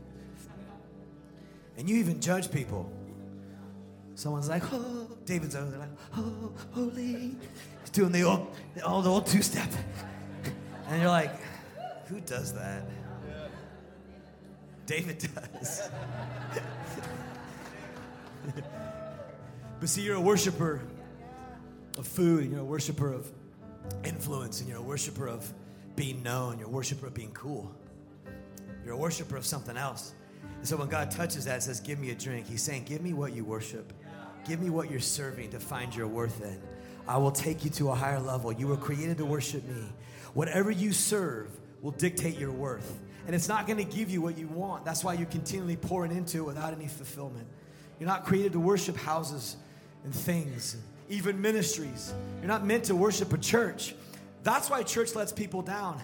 And you even judge people. Someone's like, oh, David's over there, like, oh, holy. He's doing the old, the old, old two step. And you're like, who does that? David does. but see, you're a worshiper of food, and you're a worshiper of influence, and you're a worshiper of being known, you're a worshiper of being cool. You're a worshiper of something else. And so when God touches that, and says, Give me a drink, He's saying, Give me what you worship. Give me what you're serving to find your worth in. I will take you to a higher level. You were created to worship me. Whatever you serve will dictate your worth. And it's not going to give you what you want. That's why you're continually pouring into it without any fulfillment. You're not created to worship houses and things, even ministries. You're not meant to worship a church. That's why church lets people down.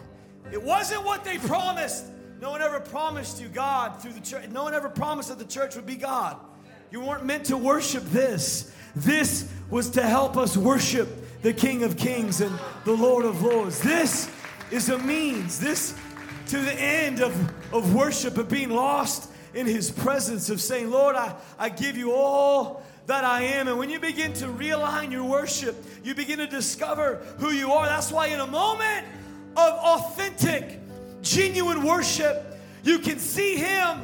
It wasn't what they promised. No one ever promised you God through the church. No one ever promised that the church would be God. You weren't meant to worship this. This was to help us worship the King of Kings and the Lord of Lords. This is a means, this to the end of, of worship, of being lost in His presence, of saying, Lord, I, I give you all that I am. And when you begin to realign your worship, you begin to discover who you are. That's why, in a moment of authentic, genuine worship, you can see Him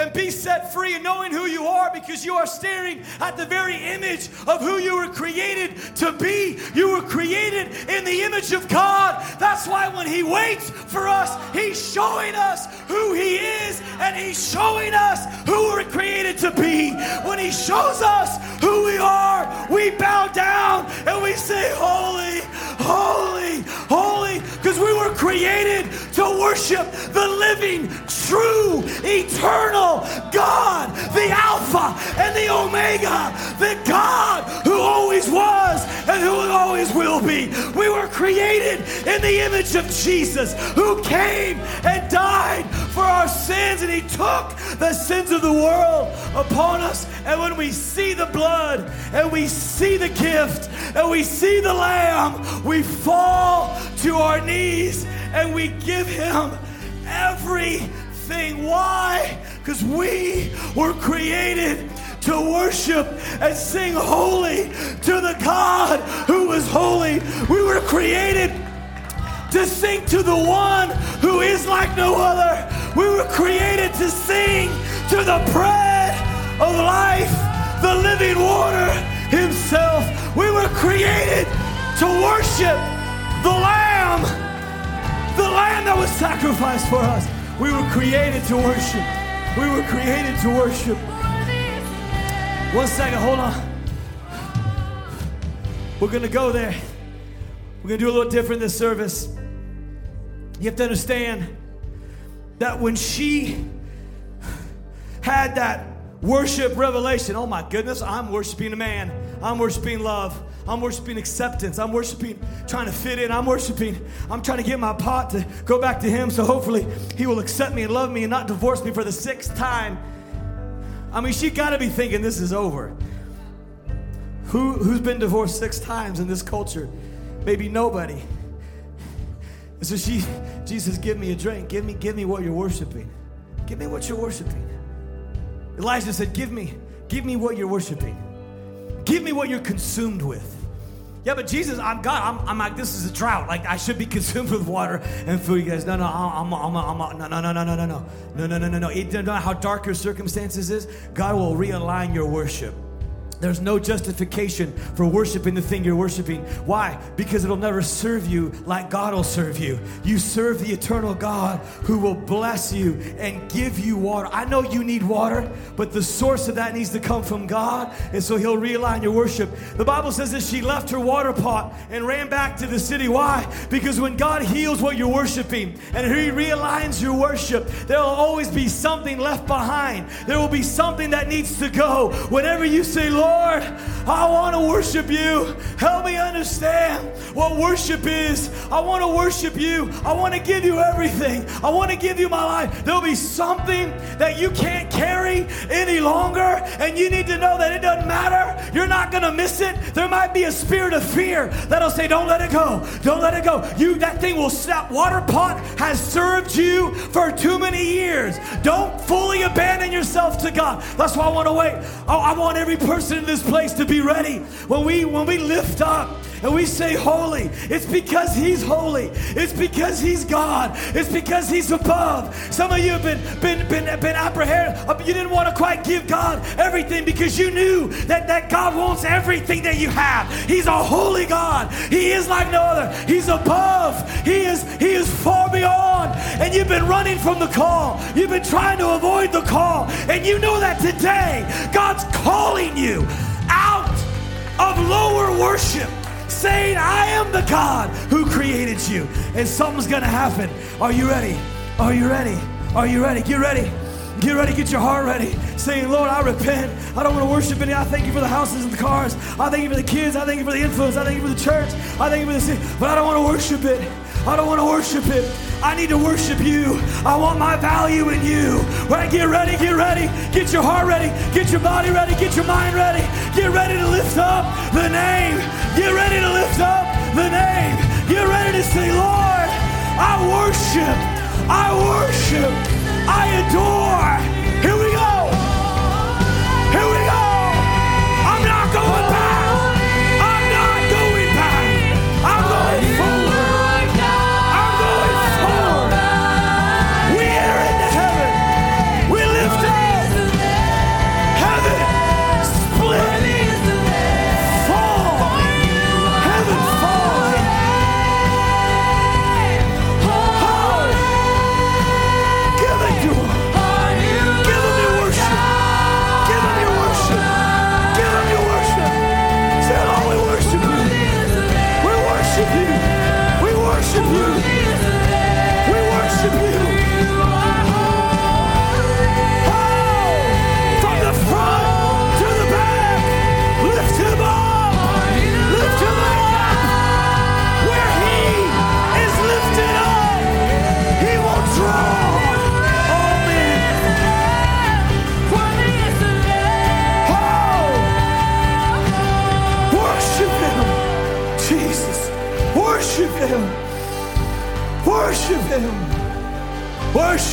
and be set free and knowing who you are because you are staring at the very image of who you were created to be. You were created in the image of God. That's why when He waits for us, He's showing us who He is and He's showing us who we're created to be. When He shows us who we are, we bow down and we say, Holy, holy, holy, we were created to worship the living, true, eternal God, the Alpha and the Omega, the God who always was and who always will be. We were created in the image of Jesus, who came and died for our sins, and He took the sins of the world upon us. And when we see the blood and we see the gift and we see the Lamb, we fall to our knees and we give Him everything. Why? Because we were created to worship and sing holy to the God who is holy. We were created to sing to the one who is like no other. We were created to sing to the bread of life, the living water himself. We were created to worship the Lamb, the Lamb that was sacrificed for us. We were created to worship. We were created to worship. One second, hold on. We're going to go there. We're going to do a little different this service. You have to understand that when she had that worship revelation, oh my goodness, I'm worshiping a man. I'm worshiping love. I'm worshiping acceptance. I'm worshiping trying to fit in. I'm worshiping. I'm trying to get my pot to go back to him so hopefully he will accept me and love me and not divorce me for the sixth time. I mean, she got to be thinking this is over. Who, who's been divorced six times in this culture? Maybe nobody. And so she, Jesus, give me a drink. Give me, give me what you're worshiping. Give me what you're worshiping. Elijah said, Give me, give me what you're worshiping. Give me what you're consumed with. Yeah, but Jesus, I'm God. I'm, I'm like, this is a drought. Like, I should be consumed with water and food. You guys, no, no, I'm, I'm, I'm, I'm, no, no, no, no, no, no, no, no, no, no, no, no. It doesn't matter how dark your circumstances is. God will realign your worship. There's no justification for worshiping the thing you're worshiping. Why? Because it'll never serve you like God will serve you. You serve the eternal God who will bless you and give you water. I know you need water, but the source of that needs to come from God, and so He'll realign your worship. The Bible says that she left her water pot and ran back to the city. Why? Because when God heals what you're worshiping and He realigns your worship, there'll always be something left behind. There will be something that needs to go. Whenever you say, Lord, Lord, I want to worship you. Help me understand what worship is. I want to worship you. I want to give you everything. I want to give you my life. There'll be something that you can't carry any longer, and you need to know that it doesn't matter. You're not going to miss it. There might be a spirit of fear that'll say, Don't let it go. Don't let it go. You that thing will snap. Water pot has served you for too many years. Don't fully abandon yourself to God. That's why I want to wait. Oh, I want every person in this place to be ready. When we when we lift up and we say holy, it's because he's holy. It's because he's God. It's because he's above. Some of you have been been been, been apprehended. Uh, you didn't want to quite give God everything because you knew that, that God wants everything that you have. He's a holy God. He is like no other. He's above. He is he is far beyond. And you've been running from the call. You've been trying to avoid the call. And you know that today God's calling you out of lower worship, saying, I am the God who created you. And something's gonna happen. Are you ready? Are you ready? Are you ready? Get ready. Get ready, get your heart ready. Saying, Lord, I repent. I don't want to worship any. I thank you for the houses and the cars. I thank you for the kids. I thank you for the influence. I thank you for the church. I thank you for the city. But I don't want to worship it. I don't want to worship it. I need to worship you. I want my value in you. Right, get ready, get ready. Get your heart ready. Get your body ready. Get your mind ready. Get ready to lift up the name. Get ready to lift up the name. Get ready to say, Lord, I worship. I worship. I adore.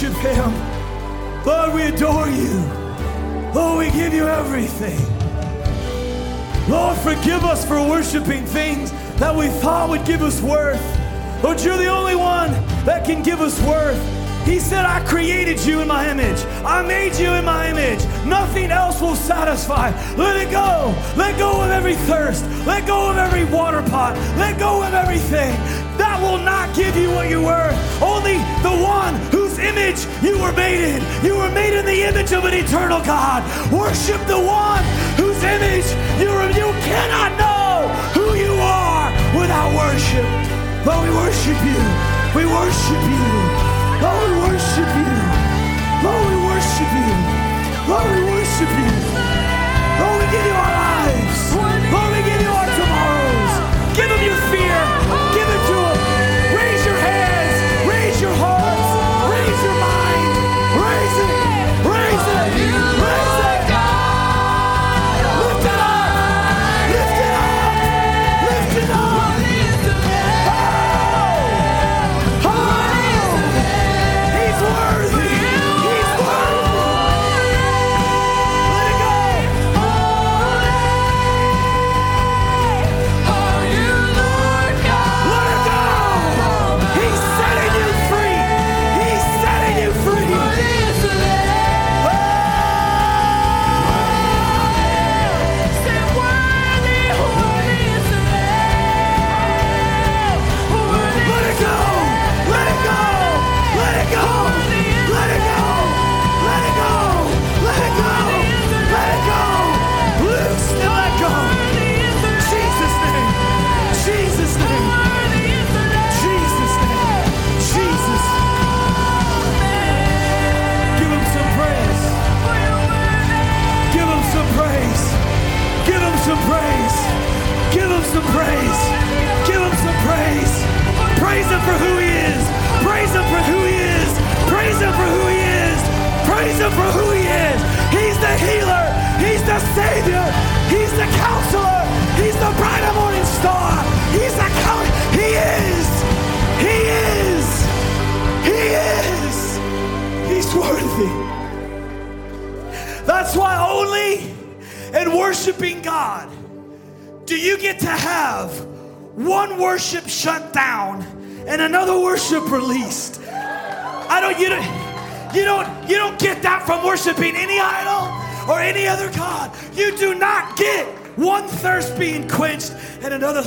Worship Him. Lord, we adore you. Lord, we give you everything. Lord, forgive us for worshiping things that we thought would give us worth. Lord, you're the only one that can give us worth. He said, I created you in my image. I made you in my image. Nothing else will satisfy. Let it go. Let go of every thirst. Let go of every water pot. Let go of everything. That will not give you what you were. Only the one image you were made in. You were made in the image of an eternal God. Worship the one whose image you were. You cannot know who you are without worship. But we worship you. We worship you. Lord, we worship you. Lord, we worship you. Lord, we worship you. Lord, we give you our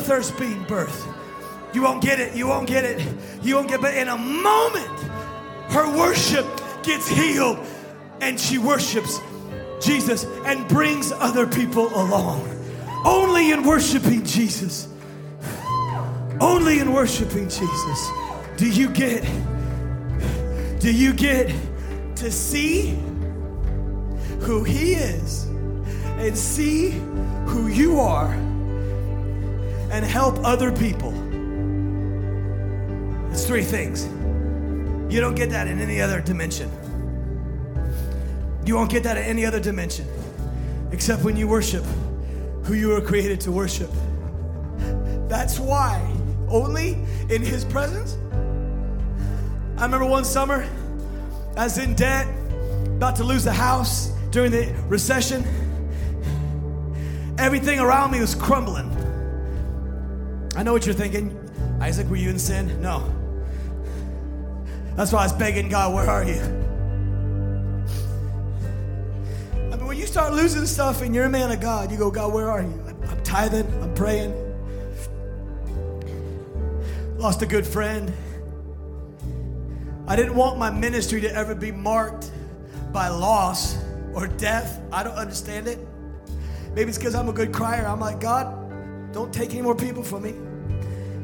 thirst being birthed. You won't get it. You won't get it. You won't get but in a moment her worship gets healed and she worships Jesus and brings other people along. Only in worshiping Jesus, only in worshiping Jesus do you get do you get to see who he is and see who you are and help other people. It's three things. You don't get that in any other dimension. You won't get that in any other dimension except when you worship who you were created to worship. That's why only in his presence. I remember one summer, I was in debt, about to lose the house during the recession. Everything around me was crumbling. I know what you're thinking. Isaac, were you in sin? No. That's why I was begging God, where are you? I mean, when you start losing stuff and you're a man of God, you go, God, where are you? I'm, I'm tithing, I'm praying. Lost a good friend. I didn't want my ministry to ever be marked by loss or death. I don't understand it. Maybe it's because I'm a good crier. I'm like, God, don't take any more people from me.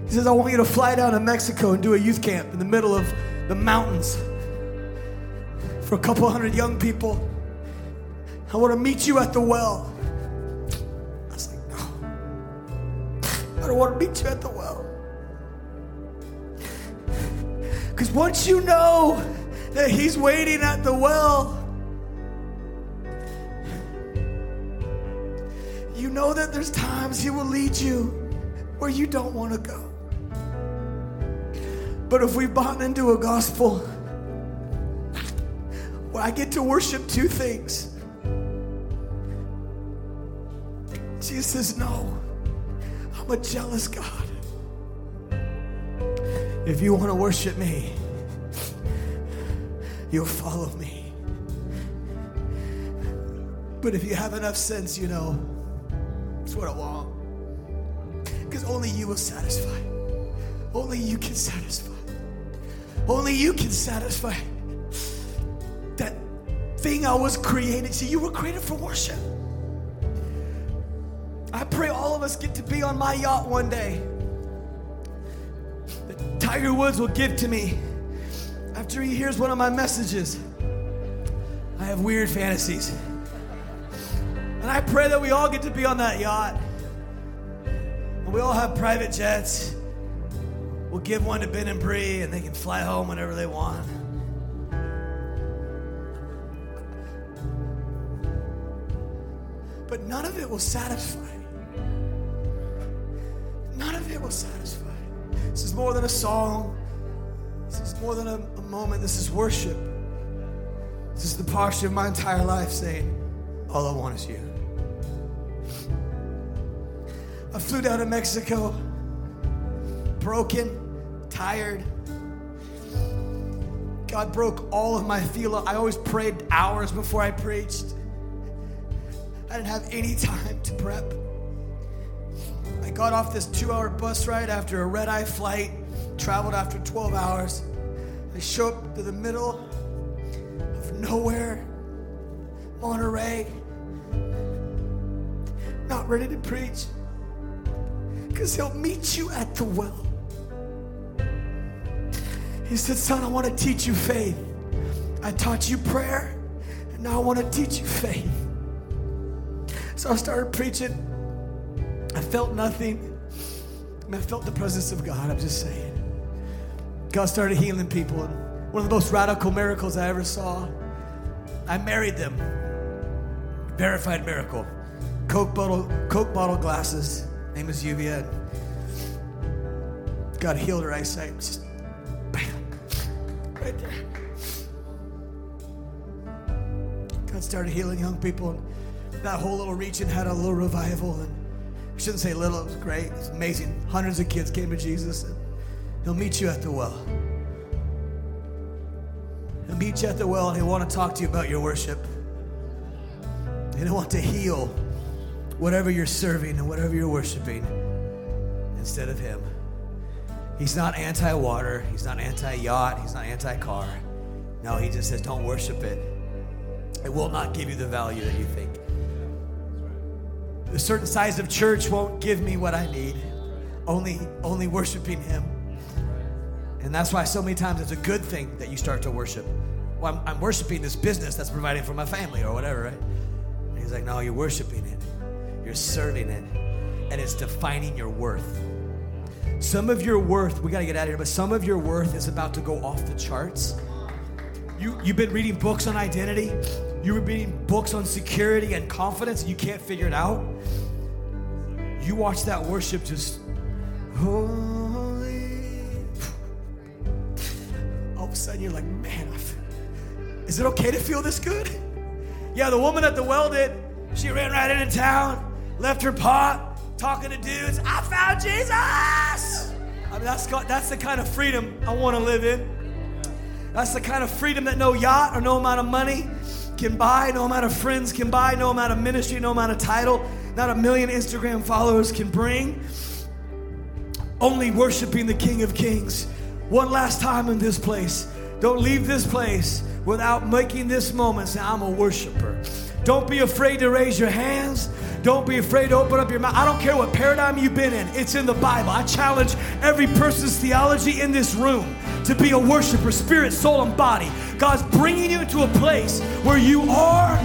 He says, I want you to fly down to Mexico and do a youth camp in the middle of the mountains for a couple hundred young people. I want to meet you at the well. I was like, no. I don't want to meet you at the well. Because once you know that He's waiting at the well, know that there's times He will lead you where you don't want to go. But if we've bought into a gospel where I get to worship two things, Jesus says, No, I'm a jealous God. If you want to worship me, you'll follow me. But if you have enough sense, you know, it's what I want. Because only you will satisfy. Only you can satisfy. Only you can satisfy that thing I was created. See, you were created for worship. I pray all of us get to be on my yacht one day. That Tiger Woods will give to me after he hears one of my messages. I have weird fantasies. And I pray that we all get to be on that yacht. And we all have private jets. We'll give one to Ben and Bree and they can fly home whenever they want. But none of it will satisfy. None of it will satisfy. This is more than a song. This is more than a, a moment. This is worship. This is the posture of my entire life saying, All I want is you. I flew down to Mexico, broken, tired. God broke all of my feel. I always prayed hours before I preached. I didn't have any time to prep. I got off this two hour bus ride after a red eye flight, traveled after 12 hours. I show up to the middle of nowhere, Monterrey, not ready to preach because he'll meet you at the well. He said, Son, I want to teach you faith. I taught you prayer, and now I want to teach you faith. So I started preaching. I felt nothing. I, mean, I felt the presence of God, I'm just saying. God started healing people. And one of the most radical miracles I ever saw, I married them. Verified miracle. Coke bottle, Coke bottle glasses. Name is Yuvia. God healed her eyesight. Just bam, right there. God started healing young people. And that whole little region had a little revival. And I shouldn't say little, it was great. It's amazing. Hundreds of kids came to Jesus. And he'll meet you at the well. He'll meet you at the well and he'll want to talk to you about your worship. He'll want to heal whatever you're serving and whatever you're worshiping instead of him. He's not anti water, he's not anti yacht, he's not anti car. No, he just says, don't worship it. It will not give you the value that you think. A certain size of church won't give me what I need. Only, only worshiping him. And that's why so many times it's a good thing that you start to worship. Well, I'm, I'm worshiping this business that's providing for my family or whatever, right? And he's like, no, you're worshiping it. You're serving it. And it's defining your worth. Some of your worth, we got to get out of here, but some of your worth is about to go off the charts. You, you've been reading books on identity, you've been reading books on security and confidence, and you can't figure it out. You watch that worship just, holy. All of a sudden, you're like, man, is it okay to feel this good? Yeah, the woman at the well did. She ran right into town, left her pot, talking to dudes. I found Jesus. I mean, that's that's the kind of freedom I want to live in. That's the kind of freedom that no yacht or no amount of money can buy, no amount of friends can buy, no amount of ministry, no amount of title, not a million Instagram followers can bring. Only worshiping the King of Kings. One last time in this place. Don't leave this place without making this moment say, I'm a worshiper. Don't be afraid to raise your hands. Don't be afraid to open up your mouth. I don't care what paradigm you've been in, it's in the Bible. I challenge every person's theology in this room to be a worshiper, spirit, soul, and body. God's bringing you to a place where you are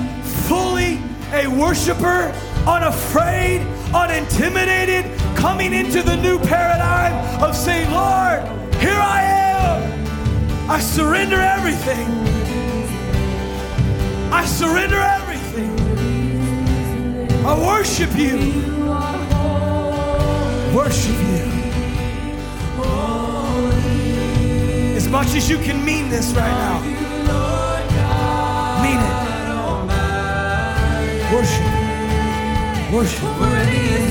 fully a worshiper, unafraid, unintimidated, coming into the new paradigm of saying, Lord, here I am. I surrender everything. I surrender everything. Worship you. Worship you. As much as you can mean this right now. Mean it. Worship. Worship.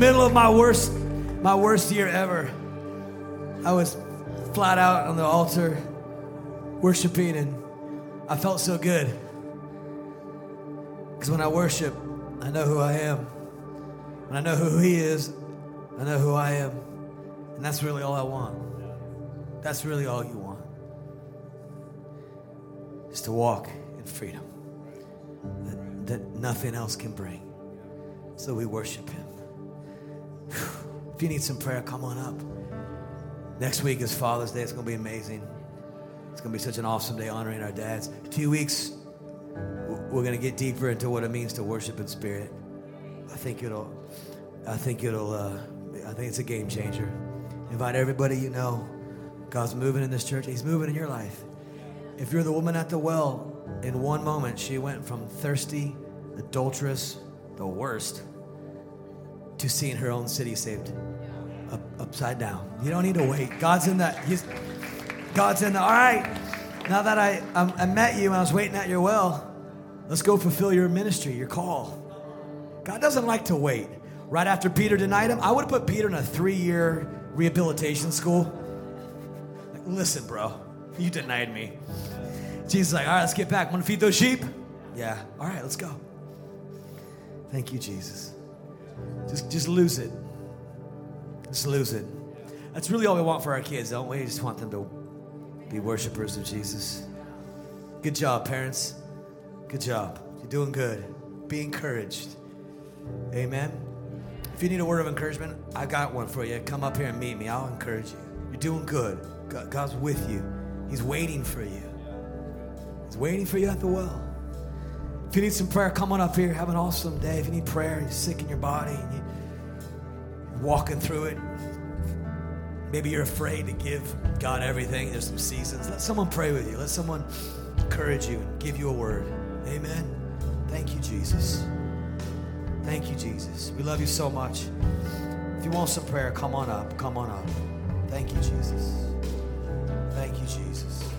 Middle of my worst, my worst year ever, I was flat out on the altar worshiping and I felt so good. Because when I worship, I know who I am. When I know who He is, I know who I am. And that's really all I want. That's really all you want. Is to walk in freedom that, that nothing else can bring. So we worship Him. If you need some prayer, come on up. Next week is Father's Day. It's going to be amazing. It's going to be such an awesome day honoring our dads. Two weeks, we're going to get deeper into what it means to worship in spirit. I think it'll, I think it'll, uh, I think it's a game changer. Invite everybody you know. God's moving in this church. He's moving in your life. If you're the woman at the well, in one moment, she went from thirsty, adulterous, the worst, to seeing her own city saved up, upside down. You don't need to wait. God's in that. He's, God's in the. All right. Now that I, I I met you and I was waiting at your well, let's go fulfill your ministry, your call. God doesn't like to wait. Right after Peter denied him, I would have put Peter in a three-year rehabilitation school. Like, listen, bro, you denied me. Jesus is like, all right, let's get back. Want to feed those sheep? Yeah. All right, let's go. Thank you, Jesus. Just, just lose it. Just lose it. That's really all we want for our kids, don't we? We just want them to be worshipers of Jesus. Good job, parents. Good job. You're doing good. Be encouraged. Amen. If you need a word of encouragement, I got one for you. Come up here and meet me. I'll encourage you. You're doing good. God's with you. He's waiting for you. He's waiting for you at the well. If you need some prayer, come on up here. Have an awesome day. If you need prayer, you're sick in your body, walking through it. Maybe you're afraid to give God everything. There's some seasons. Let someone pray with you. Let someone encourage you and give you a word. Amen. Thank you, Jesus. Thank you, Jesus. We love you so much. If you want some prayer, come on up. Come on up. Thank you, Jesus. Thank you, Jesus.